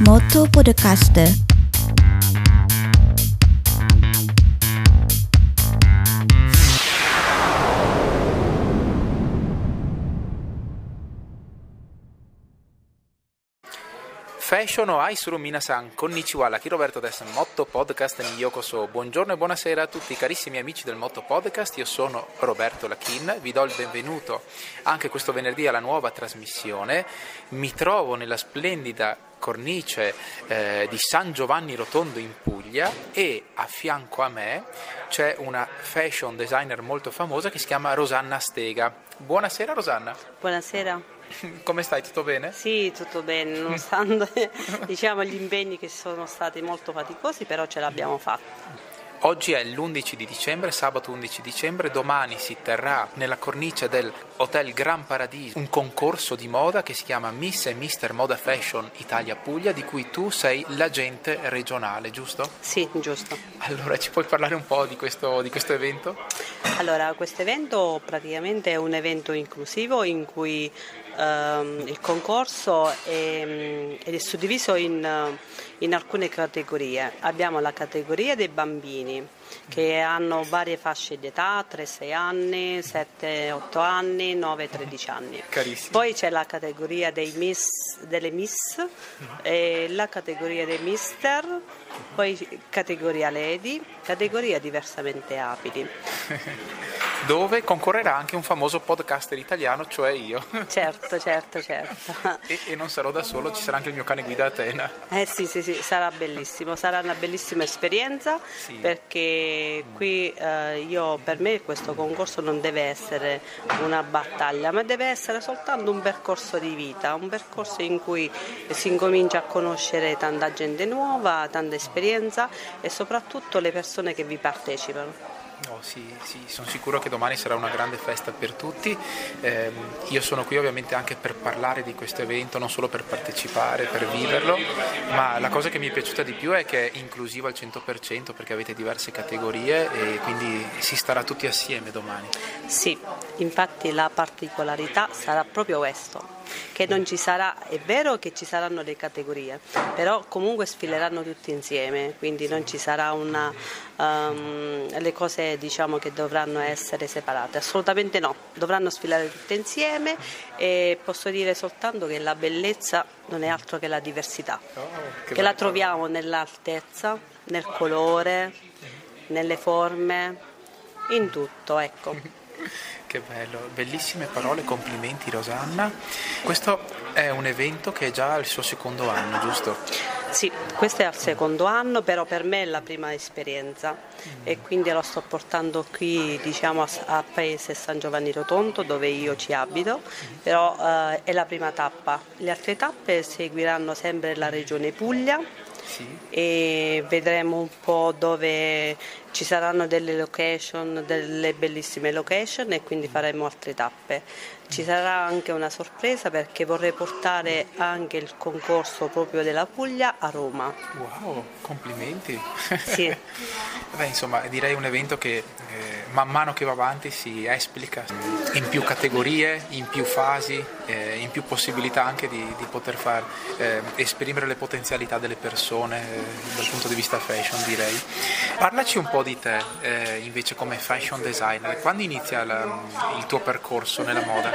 Moto Podcaster. Fashion o Aisuru Minasan, konnichiwa, la Roberto des Motto Podcast ni Yokoso. Buongiorno e buonasera a tutti carissimi amici del Motto Podcast, io sono Roberto Lachin, vi do il benvenuto anche questo venerdì alla nuova trasmissione. Mi trovo nella splendida cornice eh, di San Giovanni Rotondo in Puglia e a fianco a me c'è una fashion designer molto famosa che si chiama Rosanna Stega. Buonasera Rosanna. Buonasera. Come stai? Tutto bene? Sì, tutto bene, nonostante diciamo, gli impegni che sono stati molto faticosi, però ce l'abbiamo fatta. Oggi è l'11 di dicembre, sabato 11 dicembre, domani si terrà nella cornice del Hotel Gran Paradiso un concorso di moda che si chiama Miss e Mister Moda Fashion Italia Puglia, di cui tu sei l'agente regionale, giusto? Sì, giusto. Allora ci puoi parlare un po' di questo, di questo evento? Allora, questo evento praticamente è un evento inclusivo in cui ehm, il concorso è, è suddiviso in, in, alcune categorie. Abbiamo la categoria dei bambini che hanno varie fasce di età, 3-6 anni, 7-8 anni, 9-13 anni. Carissimo. Poi c'è la categoria miss, delle miss, e la categoria dei mister, poi categoria lady, categoria diversamente abili. dove concorrerà anche un famoso podcaster italiano, cioè io. Certo, certo, certo. e, e, non sarò da solo, ci sarà anche il mio cane guida Atena. Eh sì, sì, sì, sarà bellissimo, sarà una bellissima esperienza sì. perché qui eh, io, per me questo concorso non deve essere una battaglia, ma deve essere soltanto un percorso di vita, un percorso in cui si incomincia a conoscere tanta gente nuova, tanta esperienza e soprattutto le persone che vi partecipano. Oh, sì, sì, sono sicuro che domani sarà una grande festa per tutti. Eh, io sono qui ovviamente anche per parlare di questo evento, non solo per partecipare, per viverlo, ma la cosa che mi è piaciuta di più è che è inclusivo al 100% perché avete diverse categorie e quindi si starà tutti assieme domani. Sì, infatti la particolarità sarà proprio questo che non ci sarà, è vero che ci saranno le categorie, però comunque sfileranno tutti insieme, quindi non ci sarà una, um, le cose diciamo che dovranno essere separate, assolutamente no, dovranno sfilare tutte insieme e posso dire soltanto che la bellezza non è altro che la diversità, oh, che, che la troviamo nell'altezza, nel colore, nelle forme, in tutto, ecco. Che bello, bellissime parole, complimenti Rosanna. Questo è un evento che è già al suo secondo anno, giusto? Sì, questo è al secondo anno, però per me è la prima esperienza mm. e quindi lo sto portando qui diciamo, a, a, Paese San Giovanni Rotondo dove io ci abito, mm. però eh, è la prima tappa. Le altre tappe seguiranno sempre la regione Puglia sì. e vedremo un po' dove ci saranno delle location, delle bellissime location e quindi faremo altre tappe. Ci sarà anche una sorpresa perché vorrei portare anche il concorso proprio della Puglia a Roma. Wow, complimenti! Sì. Beh, insomma, direi un evento che eh, man mano che va avanti si esplica in più categorie, in più fasi, eh, in più possibilità anche di, di poter far eh, esprimere le potenzialità delle persone eh, dal punto di vista fashion, direi. Parlaci un po' di te eh, invece come fashion designer, quando inizia la, il tuo percorso nella moda?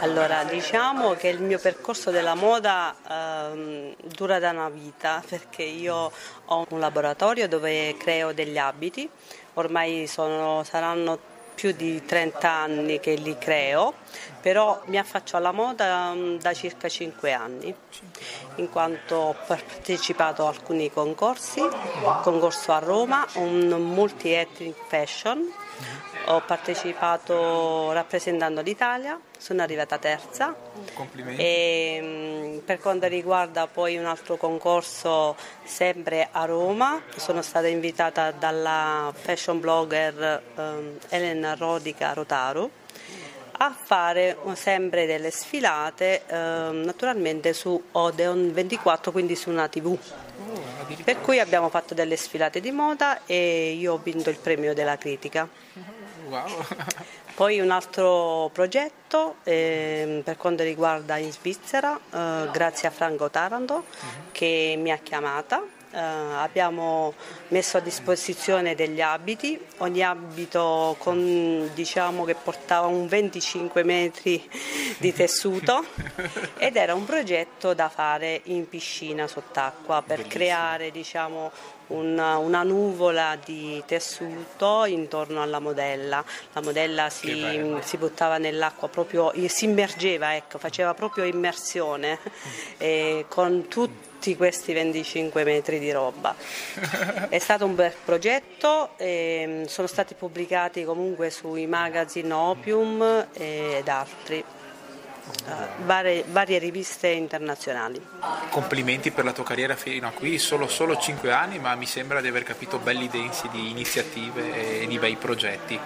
Allora, diciamo che il mio percorso della moda ehm, dura da una vita perché io ho un laboratorio dove creo degli abiti, ormai sono, saranno più di 30 anni che li creo, però mi affaccio alla moda mm, da circa 5 anni, in quanto ho partecipato a alcuni concorsi, concorso a Roma, un multi-ethnic fashion, ho partecipato rappresentando l'Italia, sono arrivata terza. Complimenti. E, mm, per quanto riguarda poi un altro concorso sempre a Roma, sono stata invitata dalla fashion blogger um, Elena Rodica Rotaru a fare sempre delle sfilate um, naturalmente su Odeon 24, quindi su una tv. Per cui abbiamo fatto delle sfilate di moda e io ho vinto il premio della critica. Wow. Poi un altro progetto eh, per quanto riguarda in Svizzera, eh, grazie a Franco Taranto uh-huh. che mi ha chiamata Uh, abbiamo messo a disposizione degli abiti, ogni abito con, diciamo che portava un 25 metri di tessuto ed era un progetto da fare in piscina sott'acqua per Bellissimo. creare diciamo, una, una, nuvola di tessuto intorno alla modella. La modella si, si buttava nell'acqua proprio, si immergeva, ecco, faceva proprio immersione eh, con tutti questi 25 metri di roba. È stato un bel progetto, ehm, sono stati pubblicati comunque sui magazine Opium ed altri. Uh, varie, varie, riviste internazionali. Complimenti per la tua carriera fino a qui, solo, solo 5 anni, ma mi sembra di aver capito belli densi di iniziative e di bei progetti.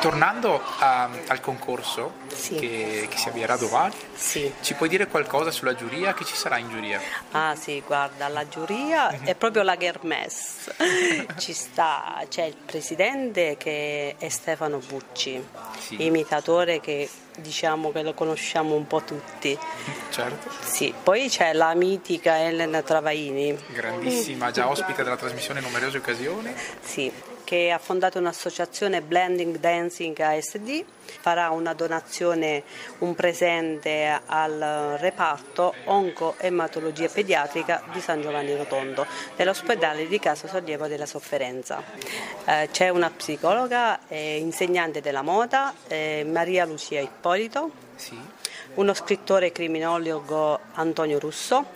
Tornando a, al concorso sì. che, che, si avvierà domani, sì. ci puoi dire qualcosa sulla giuria? Che ci sarà in giuria? Ah sì, guarda, la giuria uh-huh. è proprio la Germes. ci sta, c'è il presidente che è Stefano Bucci, sì. imitatore che diciamo che lo conosciamo un po' tutti. Certo. Sì, poi c'è la mitica Elena Travaini. Grandissima, già ospite della trasmissione in numerose occasioni. Sì, che ha fondato un'associazione Blending Dancing ASD, farà una donazione, un presente al reparto oncoematologia pediatrica di San Giovanni Rotondo dell'ospedale di Casa Sollievo della Sofferenza. Eh, c'è una psicologa e insegnante della moda, eh, Maria Lucia Ippolito. Sì uno scrittore criminologo Antonio Russo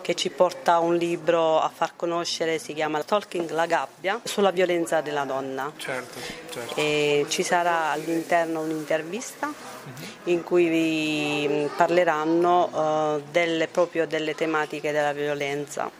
che ci porta un libro a far conoscere, si chiama Talking la gabbia, sulla violenza della donna. Certo, certo. Ci sarà all'interno un'intervista uh-huh. in cui vi parleranno uh, delle, proprio delle tematiche della violenza.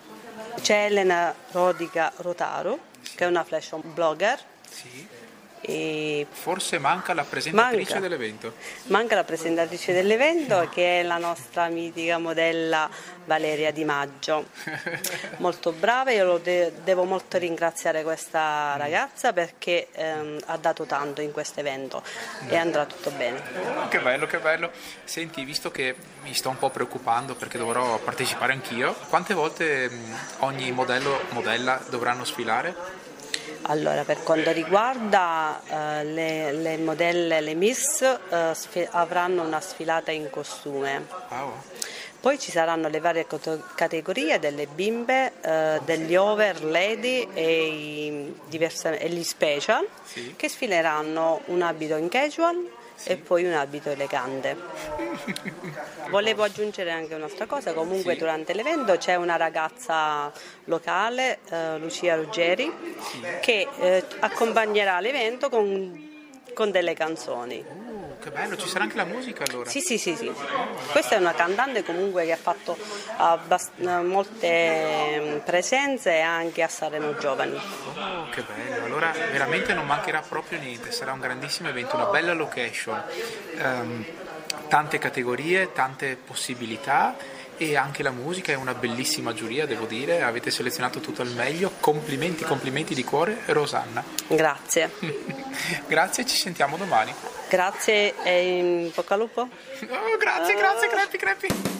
C'è Elena Rodica Rotaro, che è una fashion blogger. Sì e Forse manca la presentatrice manca, dell'evento. Manca la presentatrice dell'evento che è la nostra mitica modella Valeria Di Maggio. molto brava, io de- devo molto ringraziare questa ragazza perché ehm, ha dato tanto in questo evento e andrà tutto bene. Oh, che bello, che bello. Senti, visto che mi sto un po' preoccupando perché dovrò partecipare anch'io, quante volte ogni modello modella dovranno sfilare? Allora, per quanto riguarda uh, le, le, modelle, le Miss sfi- avranno una sfilata in costume. Wow. Poi ci saranno le varie categorie delle bimbe, uh, degli over, lady e, diverse, e gli special sì. che sfileranno un abito in casual. E poi un abito elegante. Volevo aggiungere anche un'altra cosa, comunque sì. durante l'evento c'è una ragazza locale, eh, Lucia Ruggeri, sì. che eh, accompagnerà l'evento con, con delle canzoni. Uh, che bello, ci sarà anche la musica allora? Sì, sì, sì, sì. Questa è una cantante comunque che ha fatto abbast- molte mm, presenze anche a Sanremo Giovani. Oh, che bello, allora veramente non mancherà proprio niente, sarà un grandissimo evento, una bella location. Um, tante categorie, tante possibilità e anche la musica è una bellissima giuria, devo dire, avete selezionato tutto al meglio. Complimenti, complimenti di cuore, Rosanna. Grazie. grazie, ci sentiamo domani. Grazie e in bocca al lupo. Oh, grazie, grazie, crepi, crepi.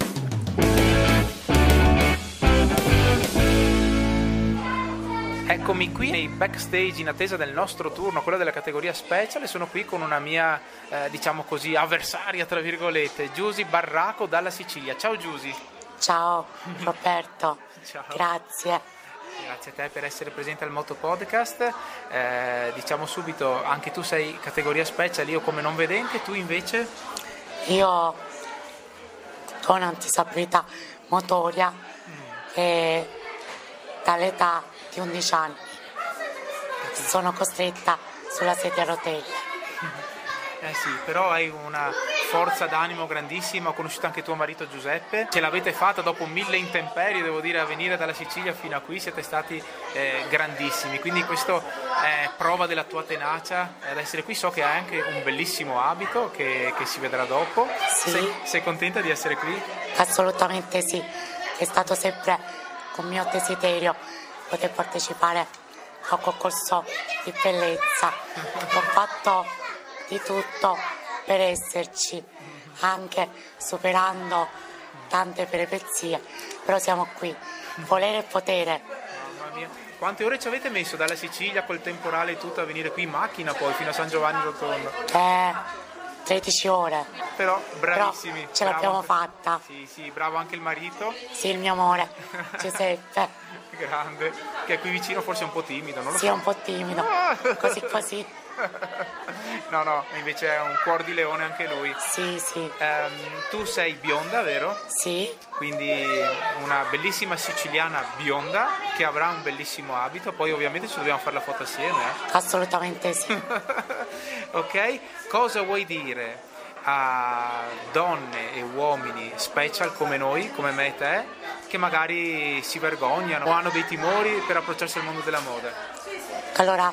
Eccomi qui nei backstage in attesa del nostro turno, quello della categoria special, e sono qui con una mia, eh, diciamo così, avversaria, tra virgolette, Giusy Barraco dalla Sicilia. Ciao Giusy. Ciao Roberto. Ciao. Grazie. Grazie a te per essere presente al Moto Podcast. Eh, diciamo subito, anche tu sei categoria special, io come non vedente, tu invece? Io ho un'antisabilità motoria mm. e dall'età di 11 anni. Sono costretta sulla sedia a rotelle. Eh sì, però hai una forza d'animo grandissima, ho conosciuto anche tuo marito Giuseppe, ce l'avete fatta dopo mille intemperie, devo dire, a venire dalla Sicilia fino a qui, siete stati eh, grandissimi, quindi questo è prova della tua tenacia. Ad essere qui, so che hai anche un bellissimo abito che, che si vedrà dopo, sì. sei, sei contenta di essere qui? Assolutamente sì, è stato sempre un mio desiderio poter partecipare ho concorso di bellezza, ho fatto di tutto per esserci, anche superando tante peripezie, però siamo qui, volere e potere. Mamma mia. Quante ore ci avete messo dalla Sicilia col temporale e tutto a venire qui in macchina poi fino a San Giovanni Rotondo? Eh, 13 ore, Però bravissimi. Però ce l'abbiamo fatta. Sì, sì, bravo anche il marito, sì il mio amore, Giuseppe, grande, che è qui vicino forse è un po' timido, non lo sì è un po' timido, così così, No, no, invece è un cuor di leone anche lui. sì sì, Ehm, tu sei bionda, vero? sì, Quindi una bellissima siciliana bionda che avrà un bellissimo abito, poi ovviamente ci dobbiamo fare la foto assieme. eh. assolutamente sì. ok? Cosa vuoi dire a donne e uomini special come noi, come me e te, che magari si vergognano o hanno dei timori per approcciarsi al mondo della moda? Allora,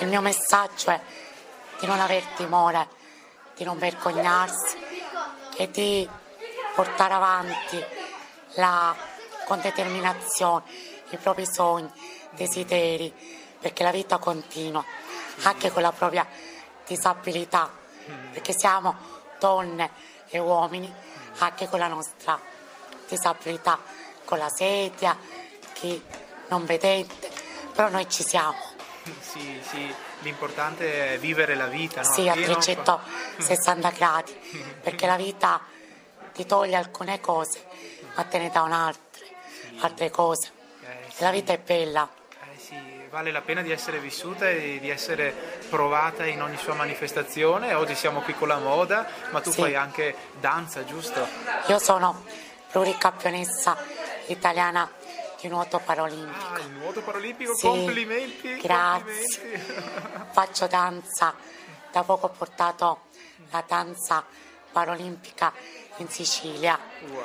il mio messaggio è di non aver timore, di non vergognarsi e di portare avanti la, con determinazione i propri sogni, desideri, perché la vita continua, anche con la propria disabilità, perché siamo donne e uomini anche con la nostra disabilità, con la sedia, chi non vedente, però noi ci siamo. Sì, sì, l'importante è vivere la vita, no? Sì, a Appieno- 360 gradi, perché la vita ti toglie alcune cose, ma te ne dà un'altre, altre cose. Eh, E la vita è bella, Eh sì, vale la pena di essere vissuta e di essere provata in ogni sua manifestazione. Oggi siamo qui con la moda, ma tu Sì. fai anche danza, giusto? io sono pluricampionessa italiana di nuoto paralimpico. Ah, il nuoto paralimpico, Sì, complimenti! grazie. complimenti. Faccio danza, da poco ho portato la danza paralimpica in Sicilia, wow,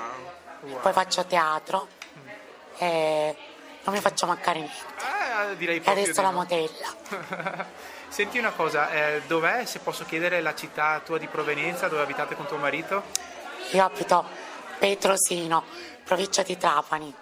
wow. poi faccio teatro e non mi faccio mancare niente. Eh, direi E adesso la no. modella. Senti una cosa, eh, dov'è, se posso chiedere, la città tua di provenienza, dove abitate con tuo marito? Io abito Petrosino, provincia di Trapani.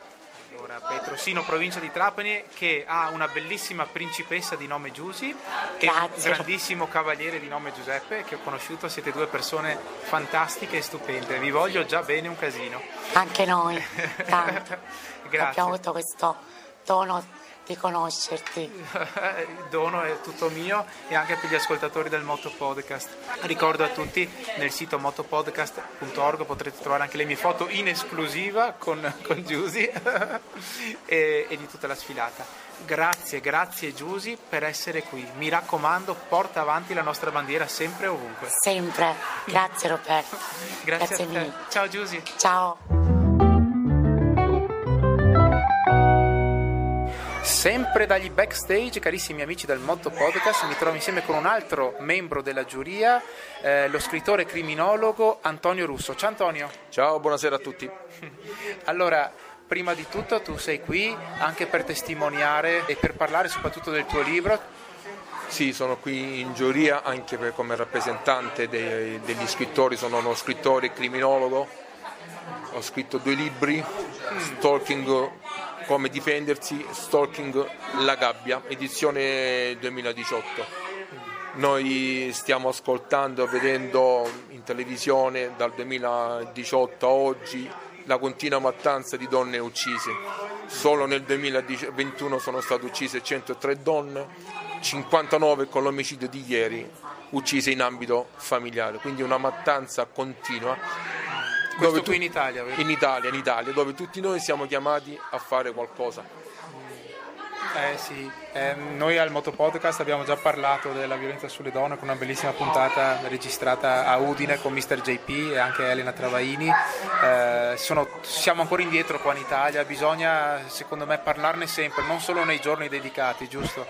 Allora, Petrosino, provincia di Trapani, che ha una bellissima principessa di nome Giusy e un grandissimo cavaliere di nome Giuseppe, che ho conosciuto, siete due persone fantastiche e stupende, vi voglio già bene un casino. Anche noi, tanto. Grazie. Abbiamo avuto questo dono di conoscerti. Il dono è tutto mio e anche per gli ascoltatori del Moto Podcast. Ricordo a tutti nel sito motopodcast.org potrete trovare anche le mie foto in esclusiva con, con Giusy e, e di tutta la sfilata. Grazie, grazie Giusy per essere qui. Mi raccomando, porta avanti la nostra bandiera sempre e ovunque. Sempre. Grazie Roberto. Grazie, a te. mille. Ciao Giusy. Ciao. Sempre dagli backstage, carissimi amici del Motto Podcast, mi trovo insieme con un altro membro della giuria, eh, lo scrittore criminologo Antonio Russo. Ciao Antonio. Ciao, buonasera a tutti. Allora, prima di tutto tu sei qui anche per testimoniare e per parlare soprattutto del tuo libro. Sì, sono qui in giuria anche per- come rappresentante dei- degli scrittori, sono uno scrittore criminologo, ho scritto due libri, Stalking come difendersi, Stalking la gabbia, edizione 2018. Noi stiamo ascoltando, vedendo in televisione dal 2018 a oggi la continua mattanza di donne uccise. Solo nel 2021 sono state uccise 103 donne, 59 con l'omicidio di ieri uccise in ambito familiare, quindi una mattanza continua. Questo dove qui in Italia, vero? in Italia, in Italia, dove tutti noi siamo chiamati a fare qualcosa. Eh sì, ehm, noi al Moto Podcast abbiamo già parlato della violenza sulle donne con una bellissima puntata registrata a Udine con Mr. JP e anche Elena Travaini. Eh, sono- siamo ancora indietro qua in Italia, bisogna secondo me parlarne sempre, non solo nei giorni dedicati, giusto?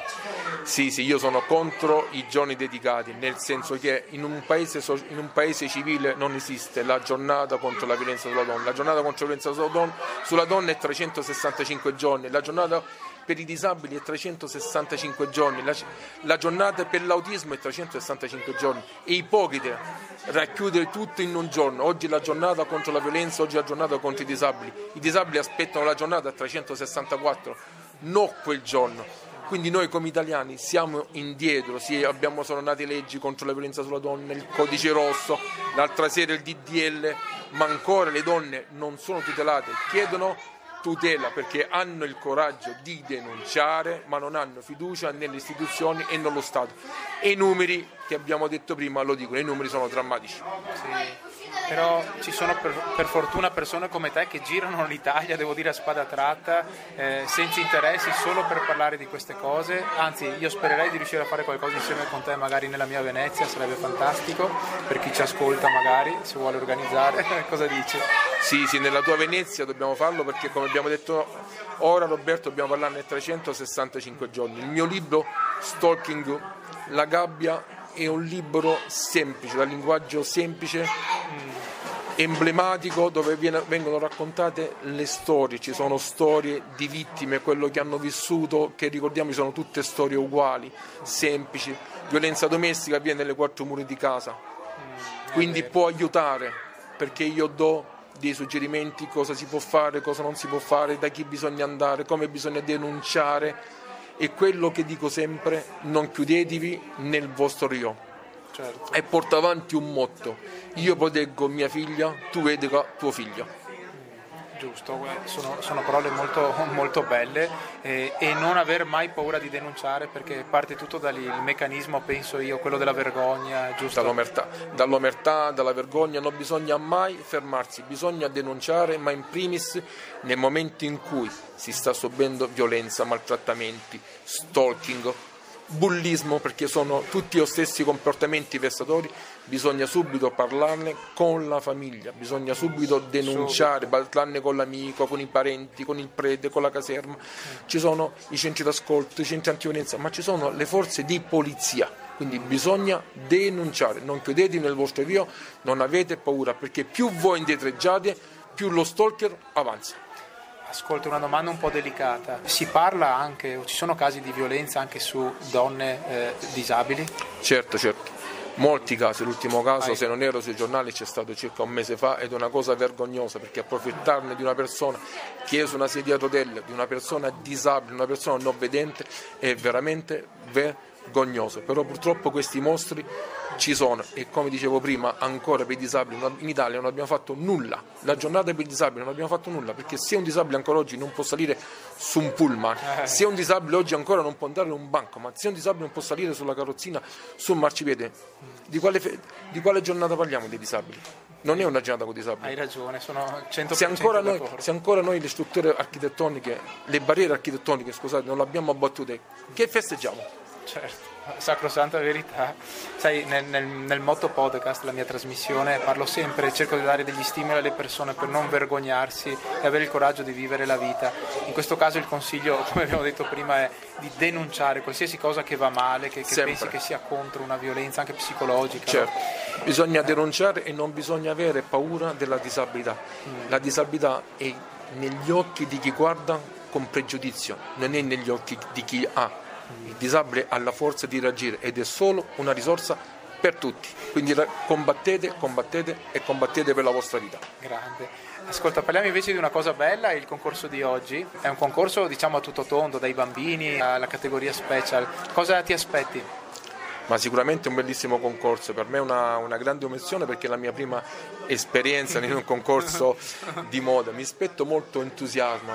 Sì, sì, io sono contro i giorni dedicati, nel senso che in un paese, in un paese civile non esiste la giornata contro la violenza sulla donna. La giornata contro la violenza sulla donna, sulla donna è 365 giorni, la giornata per i disabili è 365 giorni, la, la giornata per l'autismo è 365 giorni. È ipocrita racchiudere tutto in un giorno. Oggi è la giornata contro la violenza, oggi è la giornata contro i disabili. I disabili aspettano la giornata a 364, non quel giorno. quindi noi come italiani siamo indietro, sì, abbiamo nate leggi contro la violenza sulla donna, il codice rosso, l'altra sera il DDL, ma ancora le donne non sono tutelate, chiedono tutela perché hanno il coraggio di denunciare ma non hanno fiducia nelle istituzioni e nello Stato. E i numeri che abbiamo detto prima lo dicono, i numeri sono drammatici. Sì però ci sono per, per, fortuna persone come te che girano l'Italia, devo dire a spada tratta, eh, senza interessi, solo per parlare di queste cose. Anzi, io spererei di riuscire a fare qualcosa insieme con te, magari nella mia Venezia, sarebbe fantastico, per chi ci ascolta magari, se vuole organizzare, cosa dici? Sì, sì, nella tua Venezia dobbiamo farlo perché come abbiamo detto ora Roberto dobbiamo parlarne 365 giorni. Il mio libro Stalking la gabbia è un libro semplice, dal linguaggio semplice, emblematico, dove viene, vengono raccontate le storie, ci sono storie di vittime, quello che hanno vissuto, che ricordiamo sono tutte storie uguali, semplici, violenza domestica avviene nelle quattro mura di casa, quindi può aiutare, perché io do dei suggerimenti cosa si può fare, cosa non si può fare, da chi bisogna andare, come bisogna denunciare e quello che dico sempre, non chiudetevi nel vostro rio. Certo. E porta avanti un motto, io proteggo mia figlia, tu educa tuo figlio giusto, sono, sono parole molto, molto belle eh, e non aver mai paura di denunciare perché parte tutto dal meccanismo, penso io, quello della vergogna, giusto? Dall'omertà, dall'omertà, dalla vergogna, non bisogna mai fermarsi, bisogna denunciare, ma in primis nel momento in cui si sta subendo violenza, maltrattamenti, stalking, bullismo perché sono tutti lo stessi comportamenti vessatori, bisogna subito parlarne con la famiglia, bisogna subito denunciare, parlarne con l'amico, con i parenti, con il prete, con la caserma. Ci sono i centri d'ascolto, i centri antiviolenza, ma ci sono le forze di polizia. Quindi bisogna denunciare, non chiudetevi nel vostro rio, non avete paura, perché più voi indietreggiate, più lo stalker avanza. Ascolta una domanda un po' delicata. Si parla anche, o ci sono casi di violenza anche su donne eh, disabili? Certo, certo. Molti casi, l'ultimo caso se non ero sui giornali c'è stato circa un mese fa ed è una cosa vergognosa perché approfittarne di una persona che è su una sedia a rotelle, di una persona disabile, una persona non vedente è veramente vergognoso. Però purtroppo questi mostri ci sono e come dicevo prima ancora per i disabili in Italia non abbiamo fatto nulla la giornata per i disabili non abbiamo fatto nulla perché se un disabile ancora oggi non può salire su un pullman eh. se un disabile oggi ancora non può andare in un banco ma se un disabile non può salire sulla carrozzina su un marciapiede di quale, di quale giornata parliamo dei disabili? non è una giornata con disabili. Hai ragione, sono 100% se ancora, noi, se ancora noi le strutture architettoniche, le barriere architettoniche, scusate, non le abbiamo abbattute, che festeggiamo? Certo sacrosanta verità. Sai, nel, nel, nel, motto podcast, la mia trasmissione, parlo sempre, cerco di dare degli stimoli alle persone per non vergognarsi e avere il coraggio di vivere la vita. In questo caso il consiglio, come abbiamo detto prima, è di denunciare qualsiasi cosa che va male, che, che pensi che sia contro una violenza anche psicologica. Certo, no? bisogna denunciare e non bisogna avere paura della disabilità. Mm. La disabilità è negli occhi di chi guarda con pregiudizio, non è negli occhi di chi ha il disabile ha la forza di reagire ed è solo una risorsa per tutti. Quindi combattete, combattete e combattete per la vostra vita. Grande. Ascolta, parliamo invece di una cosa bella, il concorso di oggi. È un concorso diciamo a tutto tondo, dai bambini alla categoria special. Cosa ti aspetti? Ma sicuramente un bellissimo concorso, per me è una, una grande emozione perché è la mia prima esperienza in un concorso di moda, mi aspetto molto entusiasmo,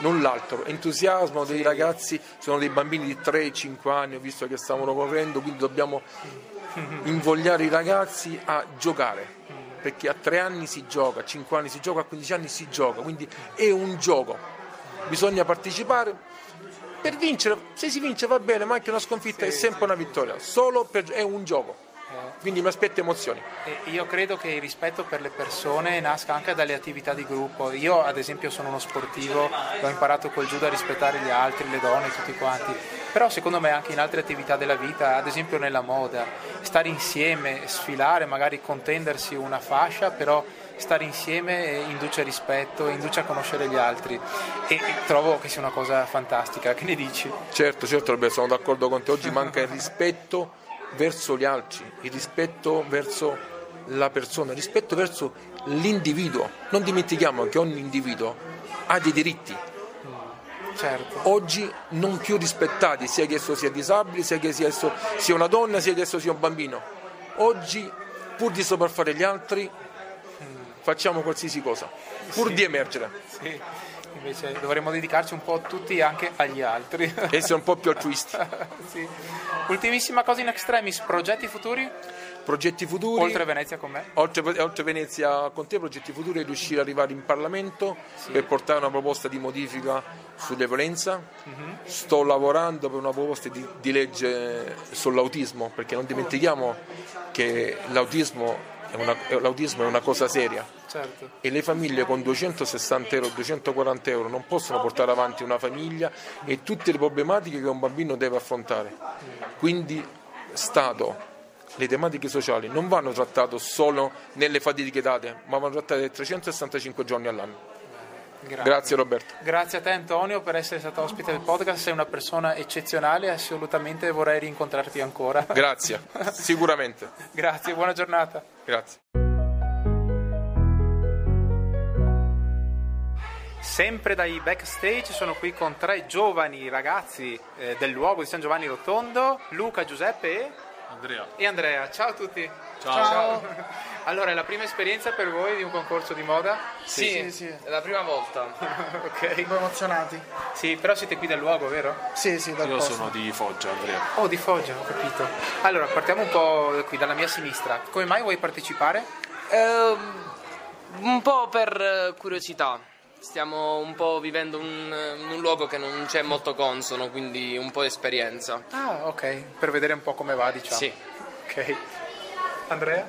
null'altro, entusiasmo dei ragazzi, sono dei bambini di 3-5 anni, ho visto che stavano correndo, quindi dobbiamo invogliare i ragazzi a giocare, perché a 3 anni si gioca, a 5 anni si gioca, a 15 anni si gioca, quindi è un gioco, bisogna partecipare. Per vincere, se si vince va bene, ma anche una sconfitta è sempre una vittoria, solo per, è un gioco quindi mi aspetto emozioni. io credo che il rispetto per le persone nasca anche dalle attività di gruppo. Io ad esempio sono uno sportivo, ho imparato col judo a rispettare gli altri, le donne, tutti quanti, però secondo me anche in altre attività della vita, ad esempio nella moda, stare insieme, sfilare, magari contendersi una fascia, però stare insieme induce rispetto, induce a conoscere gli altri e trovo che sia una cosa fantastica. Che ne dici? Certo, certo, Roberto, sono d'accordo con te. Oggi manca il rispetto verso gli altri, il rispetto verso la persona, il rispetto verso l'individuo. Non dimentichiamo che ogni individuo ha dei diritti Certo. oggi non più rispettati, sia che esso sia disabile, sia che sia, esso sia una donna, sia che esso sia un bambino. Oggi, pur di sopraffare gli altri, facciamo qualsiasi cosa, pur Sì. di emergere, Sì. Invece dovremmo dedicarci un po' tutti anche agli altri. essere un po' più altruisti. Sì. Ultimissima cosa in extremis, progetti futuri? Progetti futuri. Oltre Venezia con me? Oltre, oltre Venezia con te, progetti futuri è riuscire ad arrivare in Parlamento per portare una proposta di modifica sulle violenza. Mhm. Sto lavorando per una proposta di, di legge sull'autismo, perché non dimentichiamo che l'autismo una, l'autismo è una cosa seria Certo. e le famiglie con 260 euro, 240 euro non possono portare avanti una famiglia e tutte le problematiche che un bambino deve affrontare. Quindi Stato, le tematiche sociali non vanno trattate solo nelle fatidiche date, ma vanno trattate 365 giorni all'anno. Grazie. Grazie Roberto. Grazie a te Antonio per essere stato ospite del podcast, sei una persona eccezionale, assolutamente vorrei rincontrarti ancora. Grazie, sicuramente. Grazie, buona giornata. Grazie. Sempre dai backstage sono qui con tre giovani ragazzi eh, del luogo di San Giovanni Rotondo, Luca, Giuseppe e, Andrea. e Andrea. Ciao a tutti. Ciao. Allora, è la prima esperienza per voi di un concorso di moda? Sì, sì. è la prima volta. ok. Un po' emozionati. Sì, però siete qui del luogo, vero? Sì, sì, dal Io posto. sono di Foggia, Andrea. Oh, di Foggia, ho capito. Allora, partiamo un po' qui dalla mia sinistra. Come mai vuoi partecipare? Ehm, un po' per curiosità. Stiamo un po' vivendo un- in un luogo che non c'è molto consono, quindi un po' di esperienza. Ah, ok, per vedere un po' come va, diciamo. Sì. Ok. Andrea?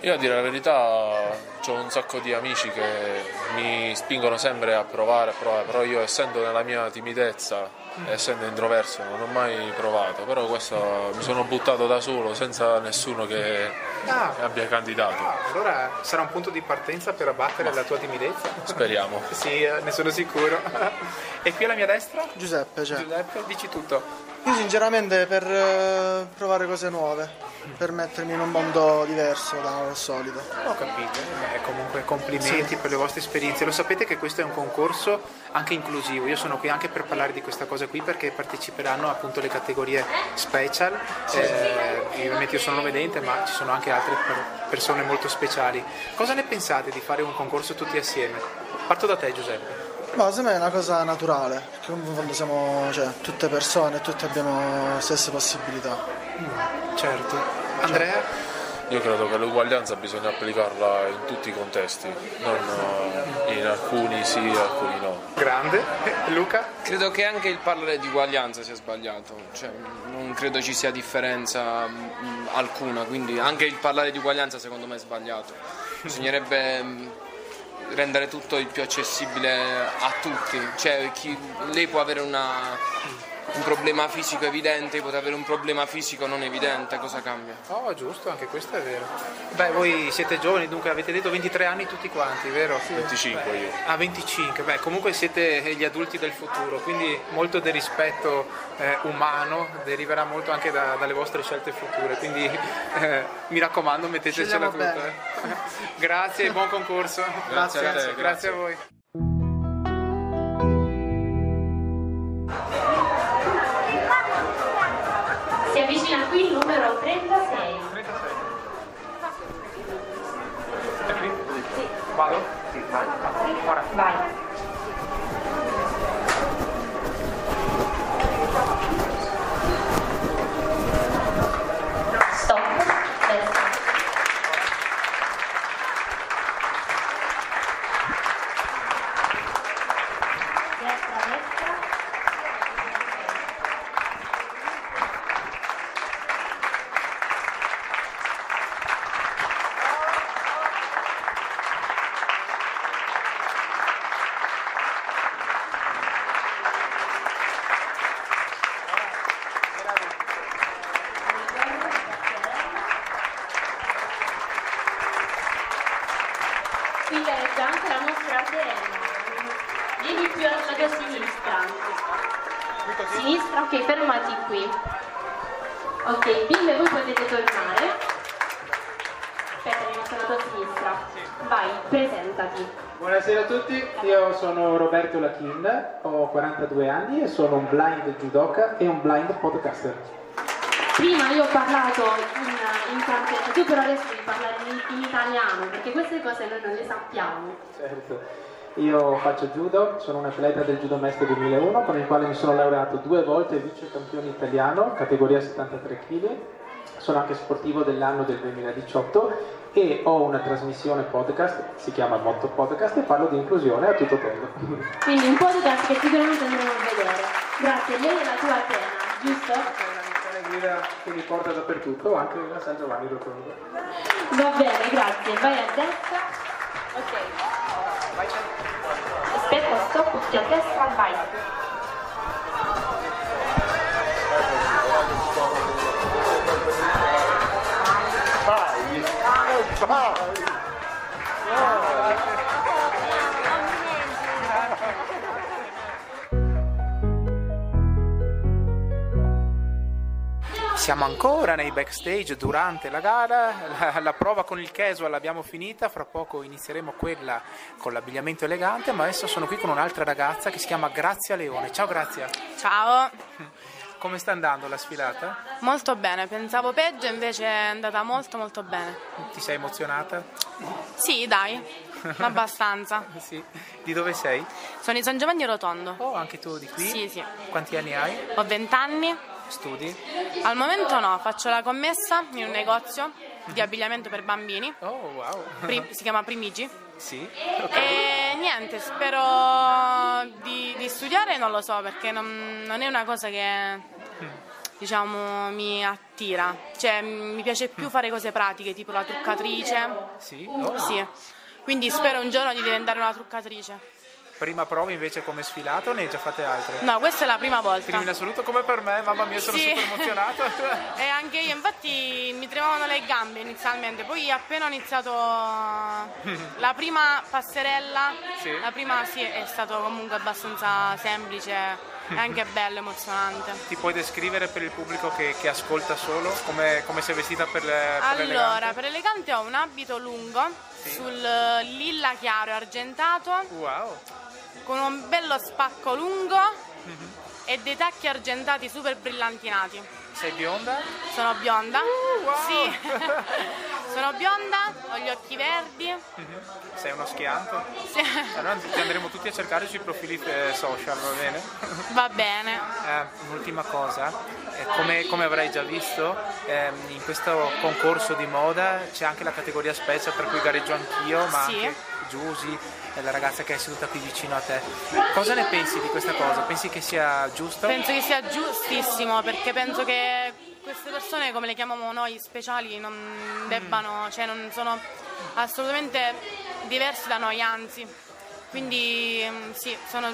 Io a dire la verità ho un sacco di amici che mi spingono sempre a provare, a provare, però io essendo nella mia timidezza, essendo introverso, non ho mai provato, però questo mi sono buttato da solo senza nessuno che Ah. abbia candidato. Allora sarà un punto di partenza per abbattere la tua timidezza? Speriamo. Sì, eh, ne sono sicuro. e qui alla mia destra? Giuseppe, cioè. Giuseppe, dici tutto. Io sinceramente per eh, provare cose nuove, per mettermi in un mondo diverso dal solito. Ho capito. Beh, comunque complimenti per le vostre esperienze. Lo sapete che questo è un concorso anche inclusivo. Io sono qui anche per parlare di questa cosa qui perché parteciperanno appunto le categorie special. Eh, ovviamente io sono vedente, ma ci sono anche altre per- persone molto speciali. Cosa ne pensate di fare un concorso tutti assieme? Parto da te, Giuseppe. Ma secondo me è una cosa naturale, perché comunque in fondo siamo cioè, tutte persone, tutte abbiamo stesse possibilità. Certo. Andrea? Io credo che l'uguaglianza bisogna applicarla in tutti i contesti, non eh, in alcuni sì, in alcuni no. Grande. Luca? Credo che anche il parlare di uguaglianza sia sbagliato, cioè, non credo ci sia differenza mm, alcuna, quindi anche il parlare di uguaglianza secondo me è sbagliato. Bisognerebbe mm, rendere tutto il più accessibile a tutti, cioè chi- lei può avere una- un problema fisico evidente, potrei avere un problema fisico non evidente, cosa cambia? Oh, giusto, anche questo è vero. Beh, voi siete giovani, dunque avete detto 23 anni tutti quanti, vero? 25 io. A 25, beh comunque siete gli adulti del futuro, quindi molto del rispetto eh, umano deriverà molto anche da- dalle vostre scelte future, quindi eh, mi raccomando mettetecela tutta. bene. grazie e buon concorso. Grazie a te, grazie, grazie. a voi. Numero 36. 36. È qui? Vado? Sì, vai. Ora. Vai. Serena. Vieni più alla tua sinistra. Sinistra, ok, fermati qui. Ok, bimbe voi potete tornare. Aspetta, mi metto alla tua sinistra. Vai, presentati. Buonasera a tutti, io sono Roberto Lachin, ho 42 anni e sono un blind judoka e un blind podcaster. Prima io ho parlato in, in francese, tu però adesso devi parlare in, in italiano, perché queste cose noi non le sappiamo. Certo. Io faccio judo, sono un atleta del judo mesto 2001 con il quale mi sono laureato due volte vice campione italiano, categoria 73 kg. Sono anche sportivo dell'anno del 2018 e ho una trasmissione podcast, si chiama Motto Podcast e parlo di inclusione a tutto tondo. Quindi un podcast che sicuramente andremo a vedere. Grazie, lei è la tua Atena, giusto? Guida che mi porta dappertutto, anche a San Giovanni Rotondo. Va bene, grazie. Vai a destra. Ok. Aspetta, stop, tutti a destra, vai. Siamo ancora nei backstage durante la gara, la, la prova con il casual l'abbiamo finita, fra poco inizieremo quella con l'abbigliamento elegante, ma adesso sono qui con un'altra ragazza che si chiama Grazia Leone. Ciao Grazia, Ciao, come sta andando la sfilata? molto bene, pensavo peggio, invece è andata molto molto bene. Ti sei emozionata? Sì, dai, abbastanza. Sì. Di dove sei? Sono di San Giovanni Rotondo. Oh, anche tu di qui? Sì, sì. Quanti anni hai? Ho 20 anni. Studi? Al momento no, faccio la commessa in un negozio di abbigliamento per bambini, Oh, wow. Pri- si chiama Primigi. Sì? E niente, spero di, di studiare, non lo so, perché non, non è una cosa che diciamo mi attira. Cioè, mi piace più fare cose pratiche, tipo la truccatrice. Sì? Oh. Sì. Quindi spero un giorno di diventare una truccatrice. Prima prova invece come sfilata o ne hai già fatte altre? No, questa è la prima volta. Prima in assoluto come per me, mamma mia sono Sì. super emozionato. E anche io, infatti mi tremavano le gambe inizialmente, poi appena ho iniziato la prima passerella, Sì. la prima sì, è stato comunque abbastanza semplice e anche bello, emozionante. Ti puoi descrivere per il pubblico che, che ascolta solo come, come sei vestita per, le, per Allora, per elegante ho un abito lungo sul lilla chiaro e argentato Wow, con un bello spacco lungo e dei tacchi argentati super brillantinati. sei bionda? Sono bionda? wow. Sì. Sono bionda, ho gli occhi verdi. Sei uno schianto? Sì. Allora ti andremo tutti a cercare sui profili eh, social, va bene? Va bene. Eh, un'ultima cosa, eh, come, come avrai già visto, ehm, in questo concorso di moda c'è anche la categoria special per cui gareggio anch'io, ma Sì. anche Giusy, eh, la ragazza che è seduta qui vicino a te. Cosa ne pensi di questa cosa? Pensi che sia giusto? Penso che sia giustissimo perché penso che queste persone, come le chiamiamo noi, speciali, non debbano, cioè non sono assolutamente diversi da noi, anzi. Quindi mm, sì, sono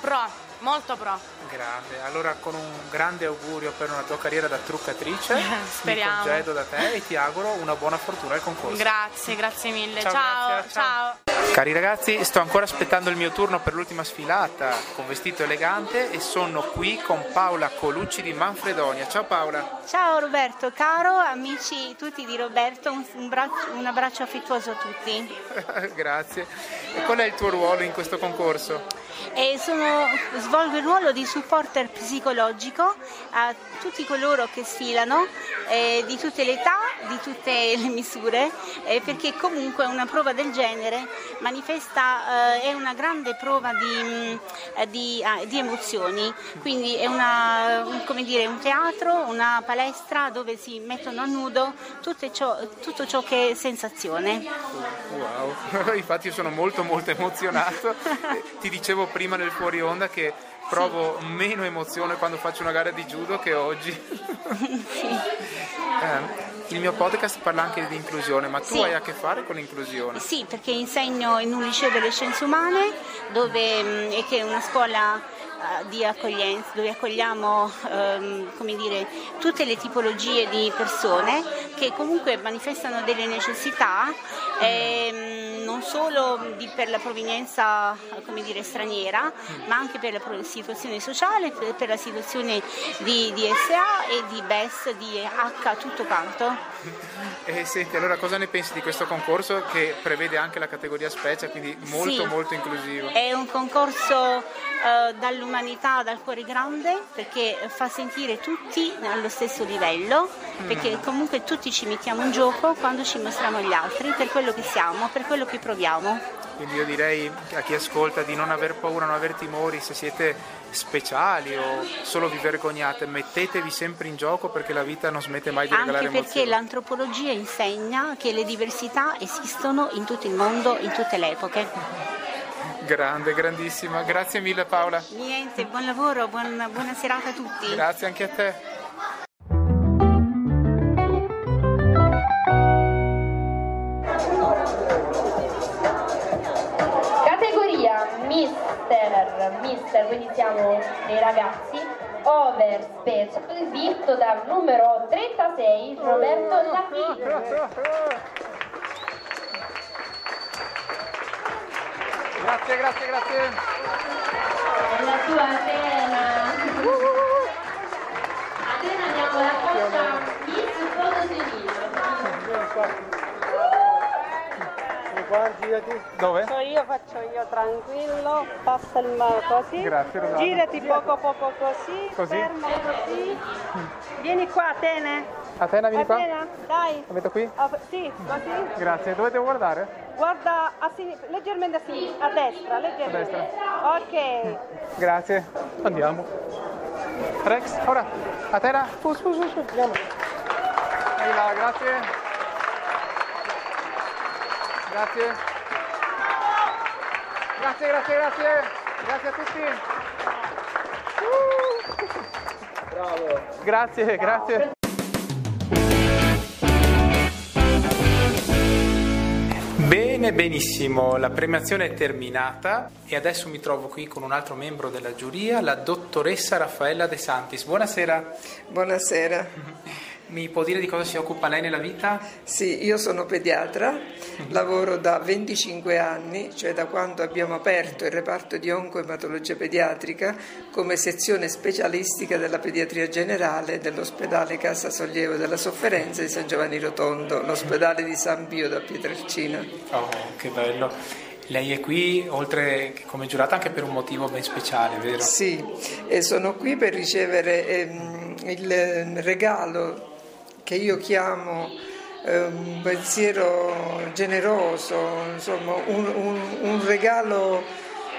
pro, molto pro. Grande, allora con un grande augurio per una tua carriera da truccatrice, Speriamo. mi congedo da te e ti auguro una buona fortuna al concorso. Grazie, grazie mille. Ciao, ciao. Grazia, ciao. ciao. Cari ragazzi, sto ancora aspettando il mio turno per l'ultima sfilata con vestito elegante e sono qui con Paola Colucci di Manfredonia. Ciao Paola. Ciao Roberto, caro amici tutti di Roberto, un, un braccio- un abbraccio affettuoso a tutti. Grazie. E qual è il tuo ruolo in questo concorso? E sono- svolgo il ruolo di supporter psicologico a tutti coloro che sfilano, eh, di tutte le età, di tutte le misure, eh, perché comunque una prova del genere manifesta, eh, è una grande prova di, mh, eh, di- ah, di emozioni, quindi è una- un, come dire, un teatro, una palestra dove si mettono a nudo tutto ciò, tutto ciò che è sensazione. Wow, infatti sono molto molto emozionato. Ti dicevo prima nel fuori onda che provo meno emozione quando faccio una gara di judo che oggi. Eh, il mio podcast parla anche di inclusione, ma tu Sì. hai a che fare con l'inclusione. Sì, perché insegno in un liceo delle scienze umane, dove, e che è una scuola di accoglienza, dove accogliamo ehm, dire, tutte le tipologie di persone che comunque manifestano delle necessità, ehm, non solo di, per la provenienza dire, straniera, ma anche per la situazione sociale, per, per la situazione di, di, SA e di BES, di H, tutto quanto. E senti, allora cosa ne pensi di questo concorso che prevede anche la categoria specie, quindi molto sì, molto inclusivo? È un concorso uh, dall'umanità, dal cuore grande, perché fa sentire tutti allo stesso livello, mm. perché comunque tutti ci mettiamo in gioco quando ci mostriamo agli altri per quello che siamo, per quello che proviamo. Quindi io direi a chi ascolta di non aver paura, non aver timori, se siete speciali o solo vi vergognate, mettetevi sempre in gioco perché la vita non smette mai di Anche regalare perché emozioni. l'antropologia insegna che le diversità esistono in tutto il mondo, in tutte le epoche. Grande, grandissima. Grazie mille Paola. Niente, buon lavoro, buon, buona serata a tutti. Grazie anche a te. Mister, mister, quindi siamo dei ragazzi, over special, vinto dal numero 36 Roberto Lacchini. Grazie, grazie, grazie. La tua Atena. Atena abbiamo la cosa Miss Fotoselino. Qua, girati. Dove? Faccio io, faccio io, tranquillo. Passa il mano così. Grazie, Rosato. Girati poco poco così. Così? Fermo così. Vieni qua, Atene. Atena, vieni qua. Atena, dai. La metto qui? Ah, sì, così. Grazie. Dove devo guardare? Guarda a sinistra, leggermente a sinistra, a destra, leggermente. A destra. Ok. Grazie. Andiamo. Rex, ora. Atena, su, su, su, su. Andiamo. Ehi là, grazie. Grazie. Grazie, grazie, grazie. Grazie a tutti. Bravo. Grazie, grazie. Bene, benissimo, la premiazione è terminata e adesso mi trovo qui con un altro membro della giuria, la dottoressa Raffaella De Santis. Buonasera. Buonasera. Mi può dire di cosa si occupa lei nella vita? Sì, io sono pediatra, lavoro da 25 anni, cioè da quando abbiamo aperto il reparto di oncoematologia pediatrica come sezione specialistica della pediatria generale dell'ospedale Casa Sollievo della Sofferenza di San Giovanni Rotondo, l'ospedale di San Pio da Pietrelcina. Oh, che bello. Lei è qui, oltre come giurata, anche per un motivo ben speciale, vero? Sì, e sono qui per ricevere ehm, il regalo che io chiamo eh, un pensiero generoso, insomma un, un, un regalo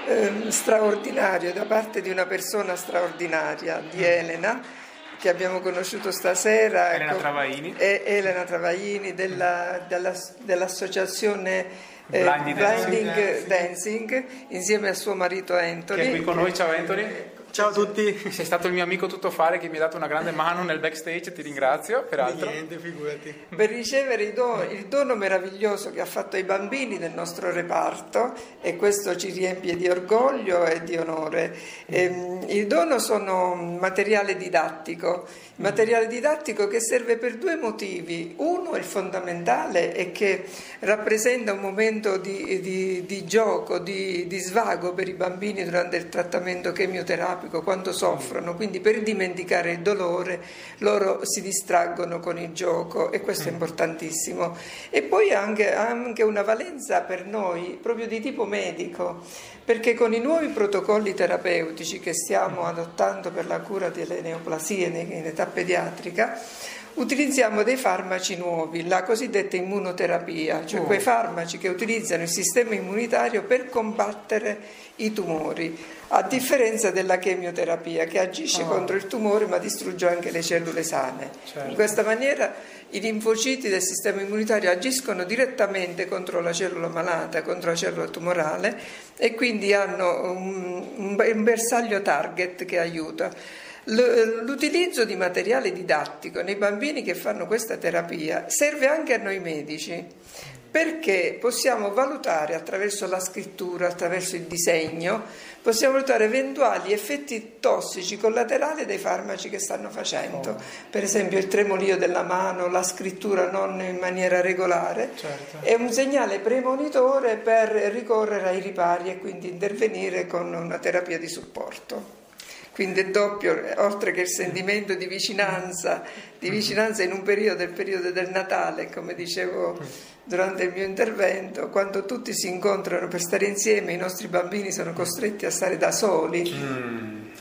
eh, straordinario da parte di una persona straordinaria, di mm. Elena che abbiamo conosciuto stasera. Elena ecco, Travaini. Elena Travaini della, della, dell'associazione eh, Blinding Dancing. Dancing insieme al suo marito Anthony. Che è qui con noi, ciao Anthony. Ciao a tutti. Sei stato il mio amico tuttofare che mi ha dato una grande mano nel backstage, ti ringrazio peraltro. Niente, figurati. Per ricevere il dono, il dono meraviglioso che ha fatto ai bambini del nostro reparto e questo ci riempie di orgoglio e di onore. Ehm, il dono sono materiale didattico, materiale didattico che serve per due motivi. Uno, il fondamentale, è che rappresenta un momento di, di, di gioco, di, di svago per i bambini durante il trattamento chemioterapico terapico quando soffrono, quindi per dimenticare il dolore loro si distraggono con il gioco e questo è mm. importantissimo. E poi ha anche, anche una valenza per noi proprio di tipo medico, perché con i nuovi protocolli terapeutici che stiamo adottando per la cura delle neoplasie in età pediatrica, utilizziamo dei farmaci nuovi, la cosiddetta immunoterapia, cioè oh. quei farmaci che utilizzano il sistema immunitario per combattere i tumori, a differenza della chemioterapia che agisce oh. contro il tumore ma distrugge anche le cellule sane. Certo. In questa maniera i linfociti del sistema immunitario agiscono direttamente contro la cellula malata, contro la cellula tumorale e quindi hanno un, un bersaglio target che aiuta. L'utilizzo di materiale didattico nei bambini che fanno questa terapia serve anche a noi medici perché possiamo valutare attraverso la scrittura, attraverso il disegno, possiamo valutare eventuali effetti tossici collaterali dei farmaci che stanno facendo. Per esempio il tremolio della mano, la scrittura non in maniera regolare, Certo. è un segnale premonitore per ricorrere ai ripari e quindi intervenire con una terapia di supporto. Quindi è doppio, oltre che il sentimento di vicinanza, di vicinanza in un periodo, il periodo del Natale, come dicevo durante il mio intervento, quando tutti si incontrano per stare insieme, i nostri bambini sono costretti a stare da soli,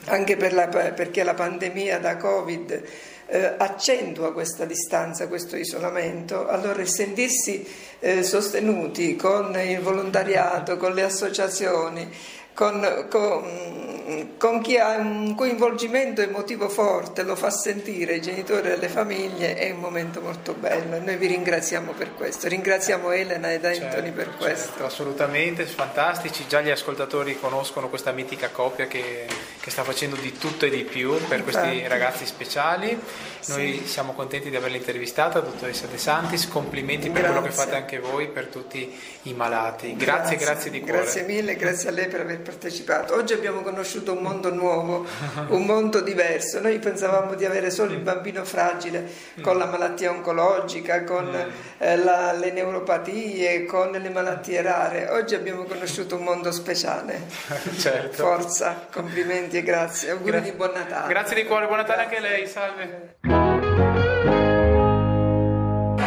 anche per la- perché la pandemia da Covid eh, accentua questa distanza, questo isolamento, allora il sentirsi eh, sostenuti con il volontariato, con le associazioni, con, con- con chi ha un coinvolgimento emotivo forte, lo fa sentire i genitori e le famiglie, è un momento molto bello e noi vi ringraziamo per questo, ringraziamo Elena ed Anthony per questo. Certo, assolutamente, fantastici. Già gli ascoltatori conoscono questa mitica coppia che, che sta facendo di tutto e di più per questi ragazzi speciali. Noi Sì. siamo contenti di averla intervistata, dottoressa De Santis. Complimenti per quello che Grazie. fate anche voi per tutti i malati. Grazie, grazie, di cuore. Grazie mille, grazie a lei per aver partecipato. Oggi abbiamo conosciuto un mondo nuovo, un mondo diverso. Noi pensavamo di avere solo il bambino fragile con la malattia oncologica, con eh, la- le neuropatie, con le malattie rare. Oggi abbiamo conosciuto un mondo speciale. Certo. Forza, complimenti e grazie. Auguri Gra- di buon Natale. Grazie di cuore, buon Natale anche a lei, salve.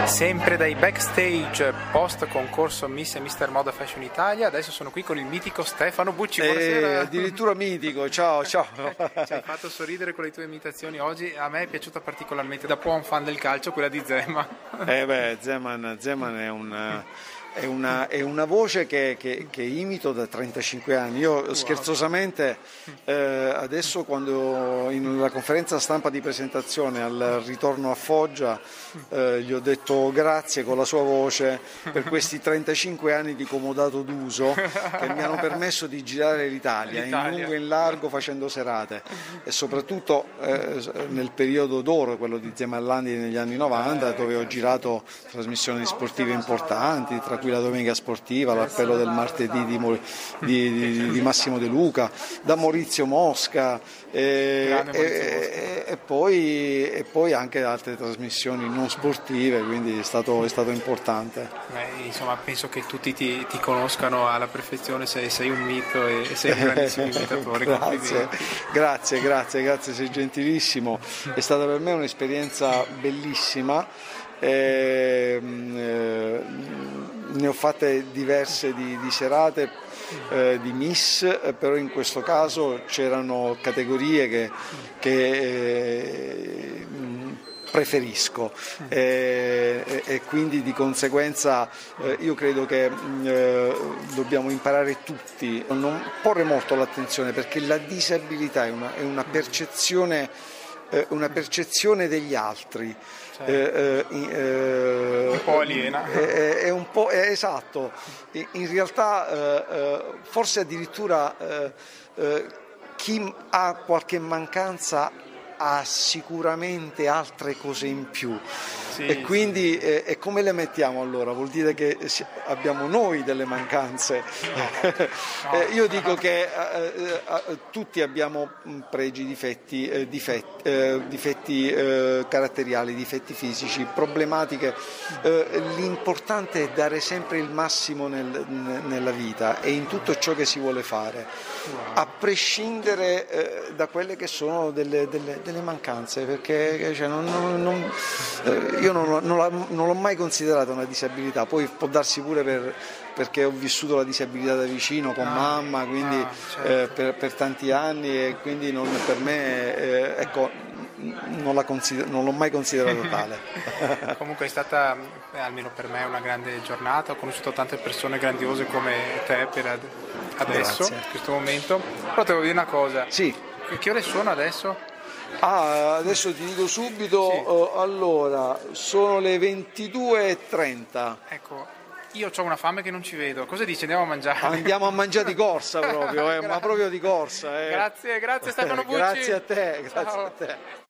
Sempre dai backstage post concorso Miss e Mister Moda Fashion Italia, adesso sono qui con il mitico Stefano Bucci. Eh, Buonasera. addirittura mitico, ciao ciao. Ci hai fatto sorridere con le tue imitazioni oggi, a me è piaciuta particolarmente da buon fan del calcio quella di Zema. Eh beh, Zeman, Zeman è, un, è, una, è una voce che, che- che imito da 35 anni. Io scherzosamente eh, adesso quando in una conferenza stampa di presentazione al ritorno a Foggia eh, gli ho detto grazie con la sua voce per questi 35 anni di comodato d'uso che mi hanno permesso di girare l'Italia, in L'Italia. lungo e in largo facendo serate e soprattutto eh, nel periodo d'oro, quello di Zemallandi negli anni 90, dove ho girato trasmissioni sportive importanti, tra cui la Domenica Sportiva, l'appello del martedì di, di- di- di Massimo De Luca, da Maurizio Mosca eh, Maurizio e, e poi, e poi anche altre trasmissioni non sportive, quindi è stato, è stato importante. Beh, insomma, penso che tutti ti, ti conoscano alla perfezione, sei, sei un mito e sei un grandissimo imitatore. grazie, grazie, grazie, grazie, sei gentilissimo. È stata per me un'esperienza bellissima. ehm, eh, ne ho fatte diverse di, di serate eh, di Miss, eh, però in questo caso c'erano categorie che, che, eh, preferisco. Eh, e, e quindi di conseguenza eh, io credo che mh, eh, dobbiamo imparare tutti a non porre molto l'attenzione perché la disabilità è una, è una percezione una percezione degli altri. Eh, eh, eh, Un po' aliena. è, è- un po' è esatto. In, realtà eh, forse addirittura chi ha qualche mancanza ha sicuramente altre cose in più Sì, e quindi eh, e come le mettiamo allora? Vuol dire che abbiamo noi delle mancanze. Eh, io dico che eh, eh, tutti abbiamo mh, pregi, difetti, eh, difetti, eh, difetti, caratteriali, difetti fisici, problematiche. L'importante è dare sempre il massimo nel- ne- nella vita e in tutto ciò che si vuole fare, a prescindere da quelle che sono delle, delle- delle mancanze, perché cioè, non- non- non- io non, non non l'ho mai considerata una disabilità, poi può darsi pure per- perché ho vissuto la disabilità da vicino con mamma, quindi ah, certo. eh, per, per tanti anni e quindi non- per me eh, ecco, non, consider- non l'ho mai considerata tale. Comunque è stata, eh, almeno per me, una grande giornata. Ho conosciuto tante persone grandiose come te per ad- adesso, Grazie. in questo momento. Però devo dire una cosa. Sì. Che- Che ore sono adesso? Ah, adesso ti dico subito, eh, allora, sono le 22.30. Ecco, io ho una fame che non ci vedo. Cosa dici? Andiamo a mangiare? Andiamo a mangiare di corsa proprio, eh, ma proprio di corsa. eh. Grazie, grazie Stefano Bucci. Grazie a te, grazie Ciao. a te.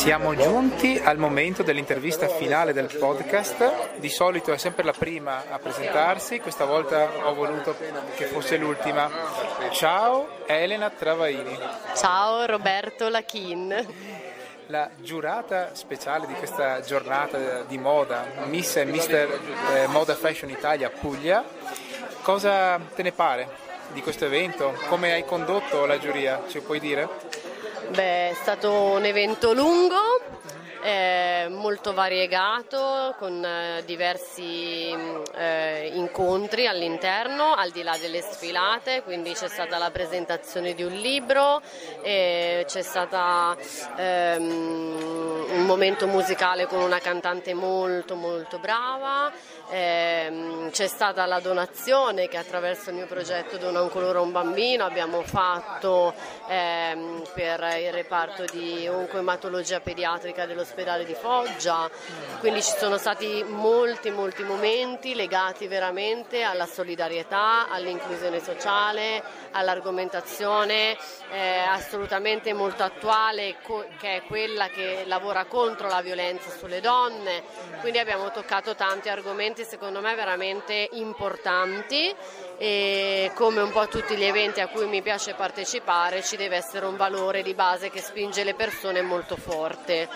Siamo giunti al momento dell'intervista finale del podcast. Di solito è sempre la prima a presentarsi, questa volta ho voluto che fosse l'ultima. Ciao Elena Travaini. Ciao Roberto Lachin. La giurata speciale di questa giornata di moda, Miss e Mister eh, Moda Fashion Italia Puglia, cosa te ne pare di questo evento? Come hai condotto la giuria? Ci puoi dire? Beh, è stato un evento lungo, eh, molto variegato, con eh, diversi eh, incontri all'interno, al di là delle sfilate, quindi c'è stata la presentazione di un libro, c'è stato ehm, un momento musicale con una cantante molto molto brava, c'è stata la donazione che attraverso il mio progetto Dona un colore a un bambino abbiamo fatto ehm, per il reparto di oncoematologia pediatrica dell'ospedale di Foggia, quindi ci sono stati molti molti momenti legati veramente alla solidarietà, all'inclusione sociale, all'argomentazione eh, assolutamente molto attuale che è quella che lavora contro la violenza sulle donne, quindi abbiamo toccato tanti argomenti secondo me veramente importanti e come un po' tutti gli eventi a cui mi piace partecipare ci deve essere un valore di base che spinge le persone molto forte.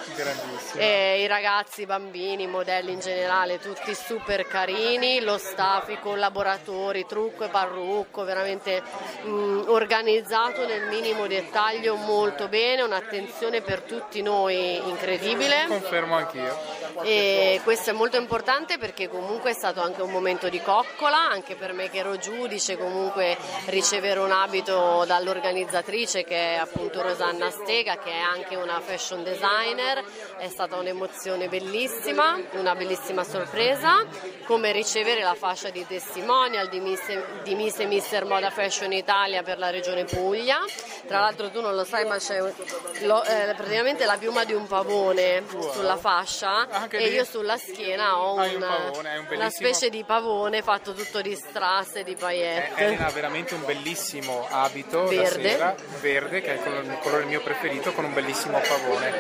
E I ragazzi, i bambini, i modelli in generale, tutti super carini, lo staff, i collaboratori, trucco e parrucco, veramente mh, organizzato nel minimo dettaglio molto bene, un'attenzione per tutti noi incredibile. Confermo anch'io. E questo è molto importante perché comunque è stato anche un momento di coccola, anche per me che ero giudice, comunque ricevere un abito dall'organizzatrice che è appunto Rosanna Stega, che è anche una fashion designer, è stata un'emozione bellissima, una bellissima sorpresa, come ricevere la fascia di testimonial di Miss, di Miss e Mister Moda Fashion Italia per la regione Puglia. Tra l'altro tu non lo sai ma c'è eh, praticamente la piuma di un pavone sulla fascia Anche e lì? io sulla schiena ho un, un pavone, un una bellissimo- specie di pavone fatto tutto di strass e di Eh, paillette. Elena ha veramente un bellissimo abito da Verde. sera, verde, che è il colore, mio preferito, con un bellissimo pavone.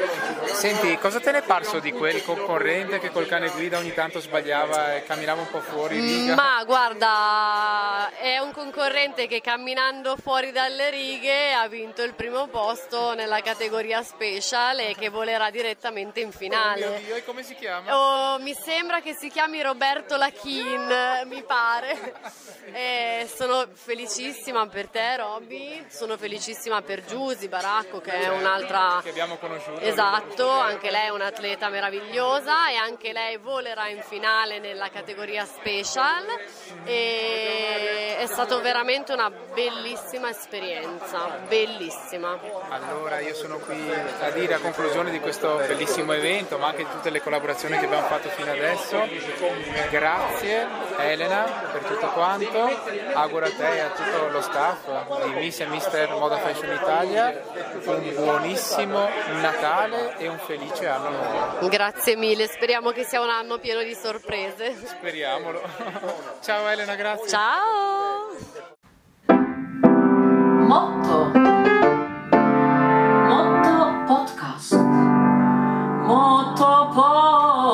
Senti, cosa te ne è parso di quel concorrente che col cane guida ogni tanto sbagliava e camminava un po' fuori riga? Ma guarda, è un concorrente che camminando fuori dalle righe ha vinto il primo posto nella categoria special e che volerà direttamente in Oh mio finale. Dio, e come si chiama? Oh, mi sembra che si chiami Roberto Lachin, mi pare. Eh, sono felicissima per te, Robby. Sono felicissima per Giusy Baracco, che è un'altra. Che abbiamo conosciuto. Esatto, anche lei è un'atleta meravigliosa e anche lei volerà in finale nella categoria special e è stata veramente una bellissima esperienza, bellissima. Allora, io sono qui a dire a conclusione di questo bellissimo evento, ma anche di tutte le collaborazioni collaborazione che abbiamo fatto fino adesso. Grazie Elena per tutto quanto, auguro a te e a tutto lo staff di Miss e Mister Moda Fashion Italia un buonissimo Natale e un felice anno nuovo. Grazie mille, speriamo che sia un anno pieno di sorprese. Speriamolo. Ciao Elena, grazie. Ciao. Motto. Motto Podcast. Motopodka.